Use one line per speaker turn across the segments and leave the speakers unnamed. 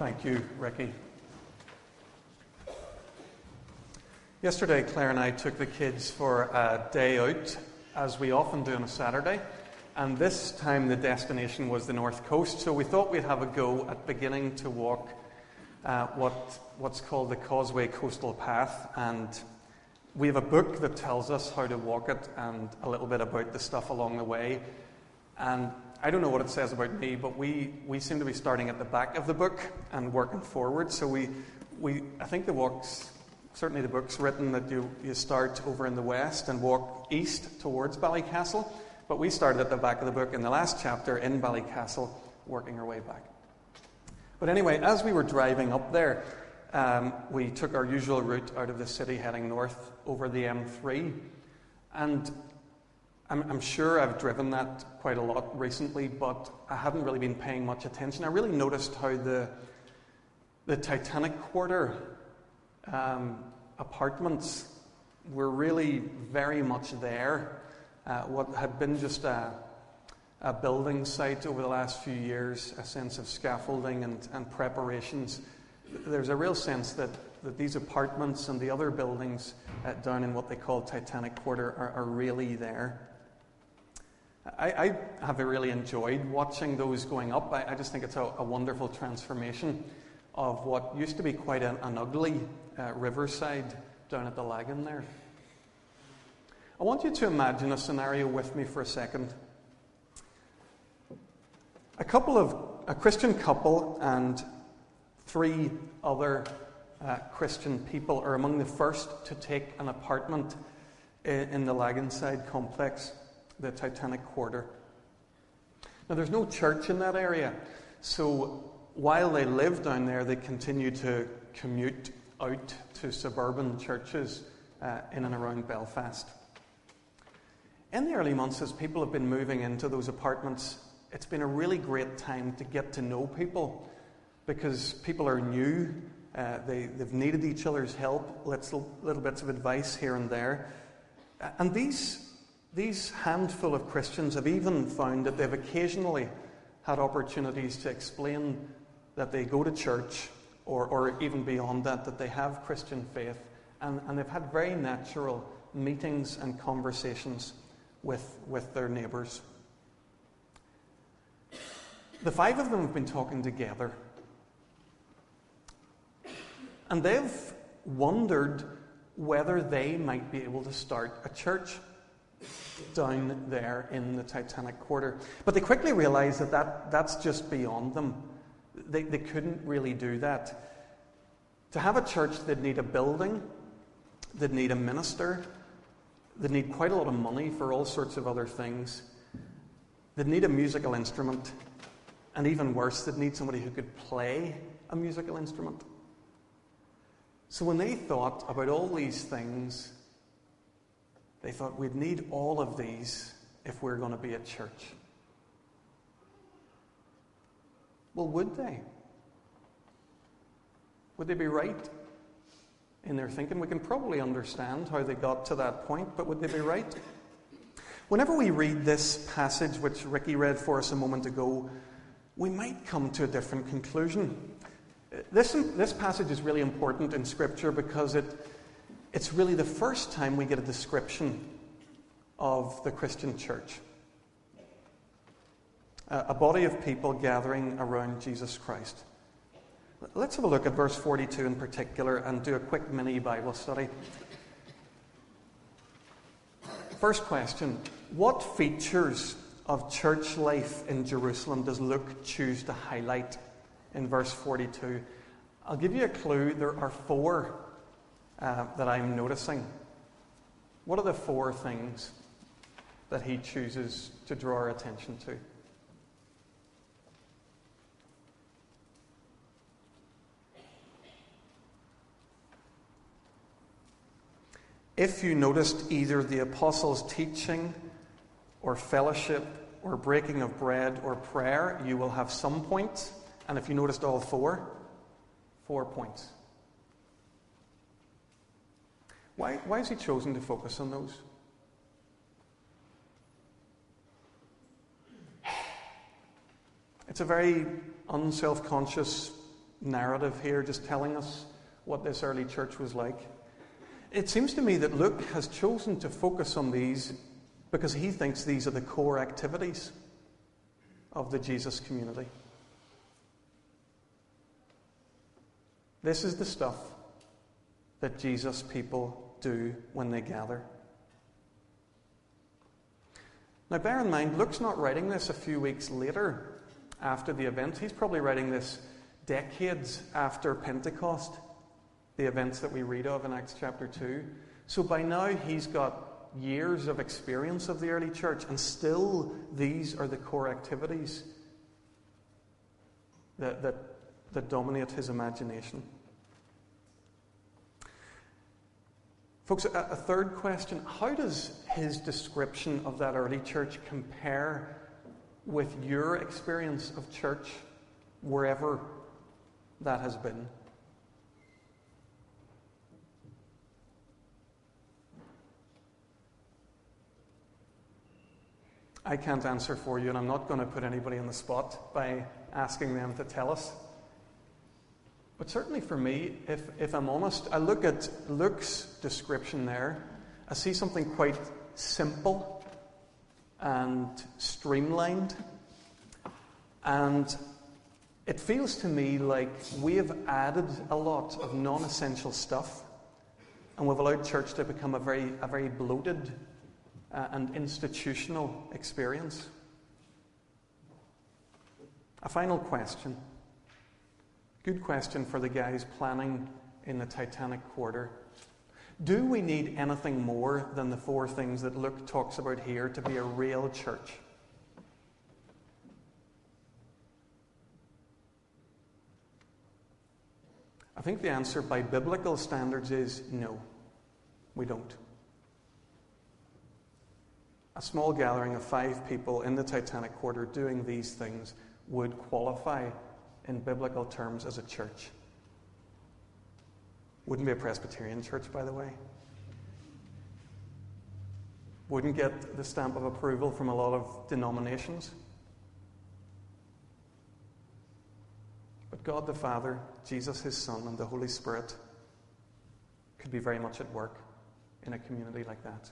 Thank you, Ricky. Yesterday, Claire and I took the kids for a day out, as we often do on a Saturday. And this time, the destination was the North Coast. So we thought we'd have a go at beginning to walk uh, what, what's called the Causeway Coastal Path. And we have a book that tells us how to walk it and a little bit about the stuff along the way. And I don't know what it says about me, but we, we seem to be starting at the back of the book and working forward. So we, we I think the walk's certainly the book's written that you, you start over in the west and walk east towards Ballycastle. But we started at the back of the book in the last chapter in Ballycastle, working our way back. But anyway, as we were driving up there, um, we took our usual route out of the city heading north over the M3. And I'm, I'm, sure I've driven that quite a lot recently, but I haven't really been paying much attention. I really noticed how the, the Titanic Quarter um, apartments were really very much there. Uh, what had been just a, a, building site over the last few years, a sense of scaffolding and, and preparations, there's a real sense that, that these apartments and the other buildings uh, down in what they call Titanic Quarter are, are really there. I, I, have really enjoyed watching those going up. I, I just think it's a, a, wonderful transformation of what used to be quite an, an ugly uh, riverside down at the Lagan there. I want you to imagine a scenario with me for a second. A couple of a Christian couple and three other uh, Christian people are among the first to take an apartment in, in the Laganside complex the Titanic Quarter. Now, there's no church in that area, so while they live down there, they continue to commute out to suburban churches uh, in and around Belfast. In the early months, as people have been moving into those apartments, it's been a really great time to get to know people because people are new. Uh, they, they've needed each other's help, little, little bits of advice here and there. And these these handful of Christians have even found that they've occasionally had opportunities to explain that they go to church or, or even beyond that, that they have Christian faith. And, and they've had very natural meetings and conversations with, with their neighbours. The five of them have been talking together. And they've wondered whether they might be able to start a church down there in the Titanic Quarter. But they quickly realized that, that that's just beyond them. They, they couldn't really do that. To have a church, they'd need a building, they'd need a minister, they'd need quite a lot of money for all sorts of other things. They'd need a musical instrument, and even worse, they'd need somebody who could play a musical instrument. So when they thought about all these things, they thought we'd need all of these if we're going to be a church. Well, would they? Would they be right in their thinking? We can probably understand how they got to that point, but would they be right? Whenever we read this passage, which Ricky read for us a moment ago, we might come to a different conclusion. This, this passage is really important in Scripture because it, it's really the first time we get a description of the Christian church a body of people gathering around Jesus Christ. Let's have a look at verse 42 in particular and do a quick mini Bible study. First question What features of church life in Jerusalem does Luke choose to highlight in verse 42? I'll give you a clue. There are four uh, that I'm noticing. What are the four things that he chooses to draw our attention to? If you noticed either the apostles' teaching or fellowship or breaking of bread or prayer, you will have some points. And if you noticed all four, four points. Why, why has he chosen to focus on those? It's a very unself conscious narrative here, just telling us what this early church was like. It seems to me that Luke has chosen to focus on these because he thinks these are the core activities of the Jesus community. This is the stuff that Jesus people do when they gather. Now, bear in mind, Luke's not writing this a few weeks later after the event. He's probably writing this decades after Pentecost, the events that we read of in Acts chapter 2. So by now, he's got years of experience of the early church, and still, these are the core activities that, that, that dominate his imagination. Folks, a, a third question how does his description of that early church compare with your experience of church wherever that has been? I can't answer for you, and I'm not going to put anybody on the spot by asking them to tell us. But certainly for me, if, if I'm honest, I look at Luke's description there, I see something quite simple and streamlined. And it feels to me like we have added a lot of non essential stuff, and we've allowed church to become a very, a very bloated uh, and institutional experience. A final question. Good question for the guys planning in the Titanic quarter. Do we need anything more than the four things that Luke talks about here to be a real church? I think the answer by biblical standards is no, we don't. A small gathering of five people in the Titanic quarter doing these things would qualify in biblical terms as a church. Wouldn't be a Presbyterian church, by the way. Wouldn't get the stamp of approval from a lot of denominations. But God the Father, Jesus his Son, and the Holy Spirit could be very much at work in a community like that.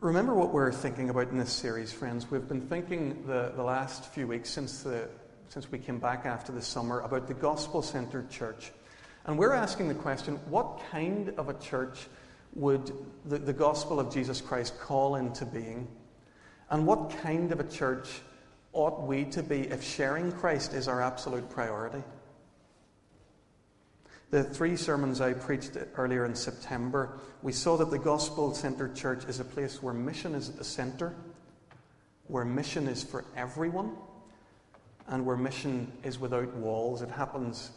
Remember what we're thinking about in this series, friends. We've been thinking the, the last few weeks since, the, since we came back after the summer about the gospel centered church. And we're asking the question what kind of a church would the, the gospel of Jesus Christ call into being? And what kind of a church ought we to be if sharing Christ is our absolute priority? The three sermons I preached earlier in September, we saw that the gospel centered church is a place where mission is at the center, where mission is for everyone, and where mission is without walls. It happens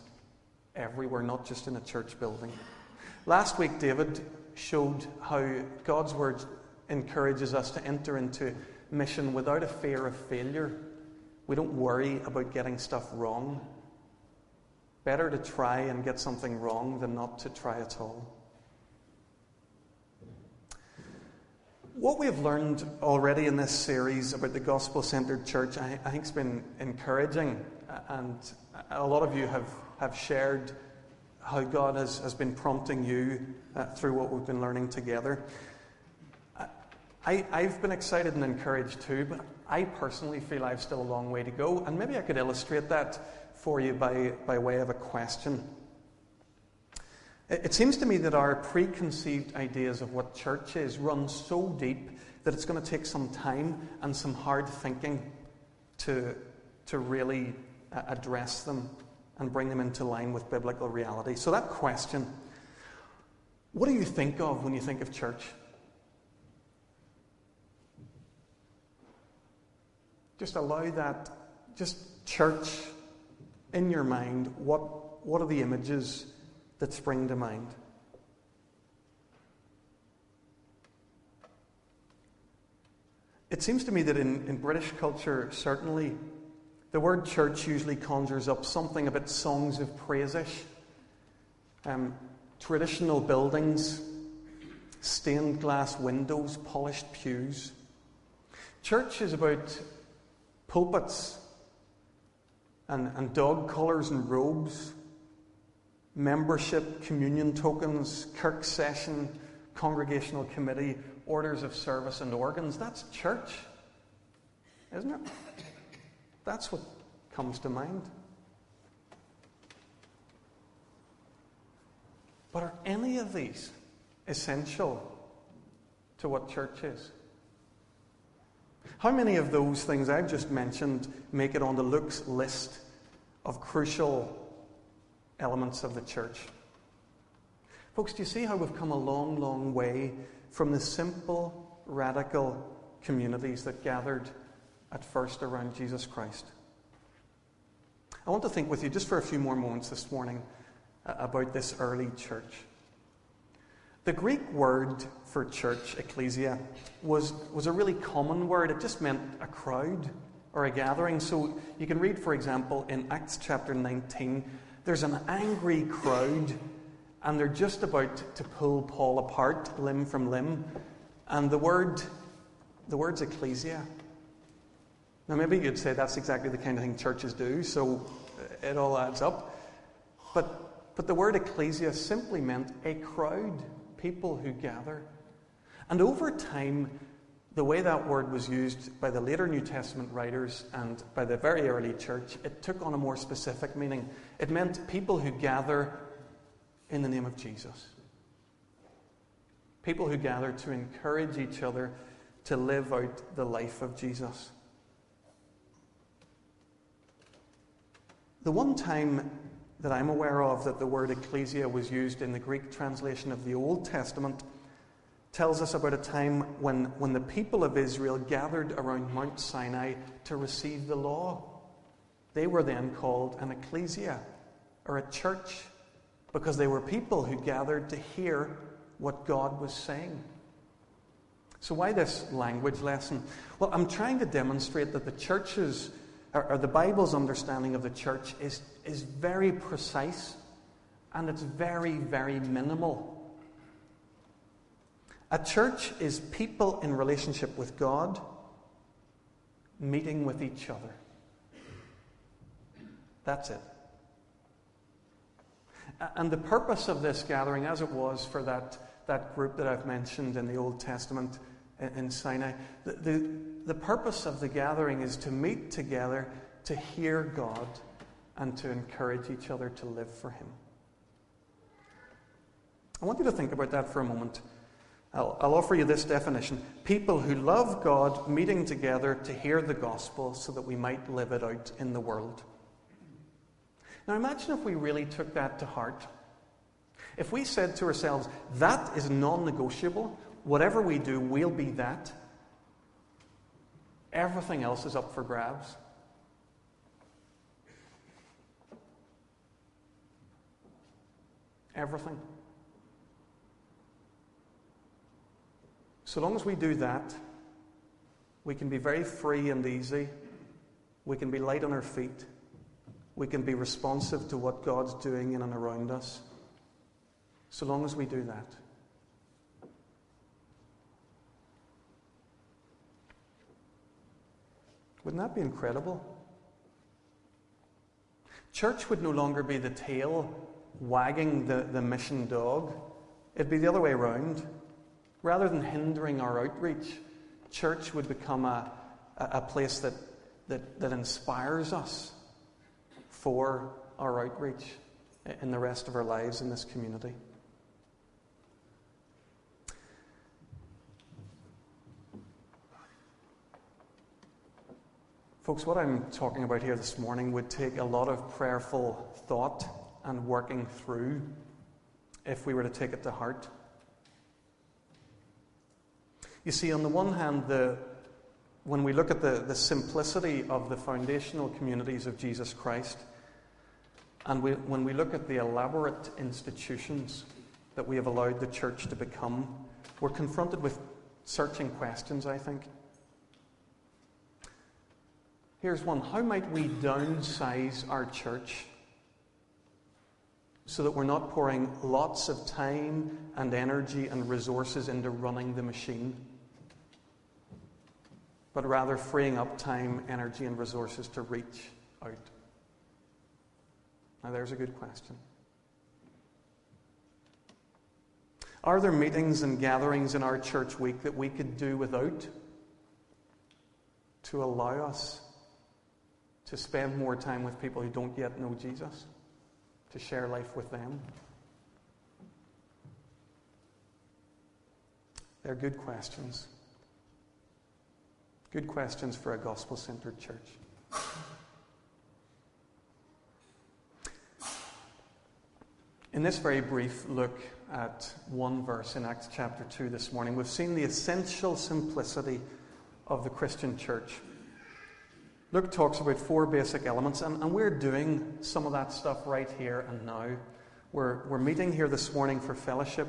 everywhere, not just in a church building. Last week, David showed how God's word encourages us to enter into mission without a fear of failure. We don't worry about getting stuff wrong. Better to try and get something wrong than not to try at all. What we have learned already in this series about the gospel centered church, I, I think, has been encouraging. And a lot of you have, have shared how God has, has been prompting you uh, through what we've been learning together. I, I've been excited and encouraged too, but I personally feel I've still a long way to go. And maybe I could illustrate that for you by, by way of a question. It seems to me that our preconceived ideas of what church is run so deep that it's going to take some time and some hard thinking to, to really uh, address them and bring them into line with biblical reality. So, that question what do you think of when you think of church? Just allow that, just church in your mind, what, what are the images that spring to mind? It seems to me that in, in British culture, certainly, the word church usually conjures up something about songs of praise-ish. Um, traditional buildings, stained glass windows, polished pews. Church is about pulpits and, and dog collars and robes, membership, communion tokens, kirk session, congregational committee, orders of service, and organs. That's church, isn't it? That's what comes to mind. But are any of these essential to what church is? How many of those things I've just mentioned make it on the Luke's list of crucial elements of the church? Folks, do you see how we've come a long, long way from the simple, radical communities that gathered at first around Jesus Christ? I want to think with you just for a few more moments this morning about this early church. The Greek word for church, ecclesia, was, was a really common word. It just meant a crowd or a gathering. So you can read, for example, in Acts chapter 19, there's an angry crowd, and they're just about to pull Paul apart, limb from limb. And the word, the word's ecclesia. Now, maybe you'd say that's exactly the kind of thing churches do, so it all adds up. But, but the word ecclesia simply meant a crowd people who gather. And over time, the way that word was used by the later New Testament writers and by the very early church, it took on a more specific meaning. It meant people who gather in the name of Jesus. People who gather to encourage each other to live out the life of Jesus. The one time that I'm aware of that the word ecclesia was used in the Greek translation of the Old Testament tells us about a time when, when the people of Israel gathered around Mount Sinai to receive the law. They were then called an ecclesia, or a church, because they were people who gathered to hear what God was saying. So, why this language lesson? Well, I'm trying to demonstrate that the church's or, or the Bible's understanding of the church is, is very precise and it's very, very minimal. A church is people in relationship with God meeting with each other. That's it. And the purpose of this gathering, as it was for that, that group that I've mentioned in the Old Testament in Sinai, the, the, the purpose of the gathering is to meet together to hear God and to encourage each other to live for Him. I want you to think about that for a moment. I'll, I'll, offer you this definition people who love God meeting together to hear the gospel so that we might live it out in the world. Now imagine if we really took that to heart. If we said to ourselves, that is non negotiable, whatever we do, we'll be that. Everything else is up for grabs. Everything. So long as we do that, we can be very free and easy. We can be light on our feet. We can be responsive to what God's doing in and around us. So long as we do that. Wouldn't that be incredible? Church would no longer be the tail wagging the, the mission dog. It'd be the other way around. Rather than hindering our outreach, church would become a, a, place that, that, that inspires us for our outreach in the rest of our lives in this community. Folks, what I'm talking about here this morning would take a lot of prayerful thought and working through if we were to take it to heart. You see, on the one hand, the, when we look at the, the simplicity of the foundational communities of Jesus Christ, and we, when we look at the elaborate institutions that we have allowed the church to become, we're confronted with searching questions, I think. Here's one How might we downsize our church so that we're not pouring lots of time and energy and resources into running the machine, but rather freeing up time, energy, and resources to reach out? Now, there's a good question. Are there meetings and gatherings in our church week that we could do without to allow us to spend more time with people who don't yet know Jesus, to share life with them? They're good questions. Good questions for a gospel centered church. In this very brief look at one verse in Acts chapter 2 this morning, we've seen the essential simplicity of the Christian church. Luke talks about four basic elements, and, and we're doing some of that stuff right here and now. We're, we're meeting here this morning for fellowship.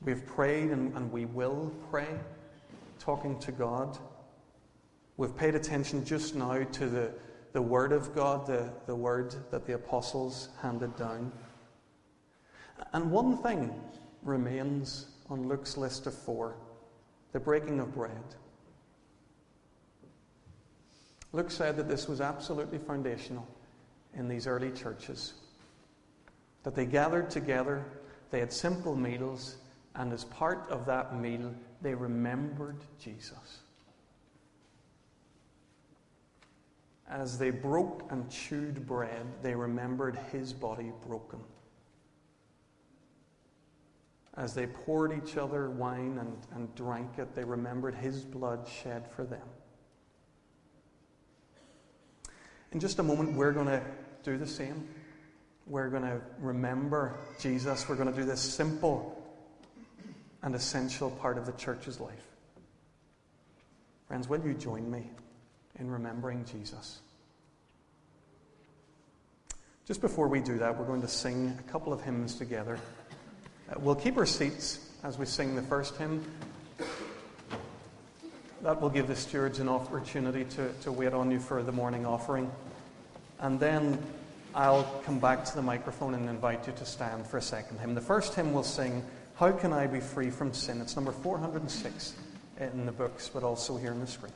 We've prayed and, and we will pray, talking to God. We've paid attention just now to the, the Word of God, the, the Word that the apostles handed down. And one thing remains on Luke's list of four the breaking of bread. Luke said that this was absolutely foundational in these early churches. That they gathered together, they had simple meals, and as part of that meal, they remembered Jesus. As they broke and chewed bread, they remembered his body broken. As they poured each other wine and, and drank it, they remembered his blood shed for them. In just a moment, we're going to do the same. We're going to remember Jesus. We're going to do this simple and essential part of the church's life. Friends, will you join me in remembering Jesus? Just before we do that, we're going to sing a couple of hymns together. Uh, we'll keep our seats as we sing the first hymn. That will give the stewards an opportunity to, to wait on you for the morning offering. And then I'll come back to the microphone and invite you to stand for a second hymn. The first hymn we'll sing, How Can I Be Free from Sin? It's number 406 in the books, but also here on the screen.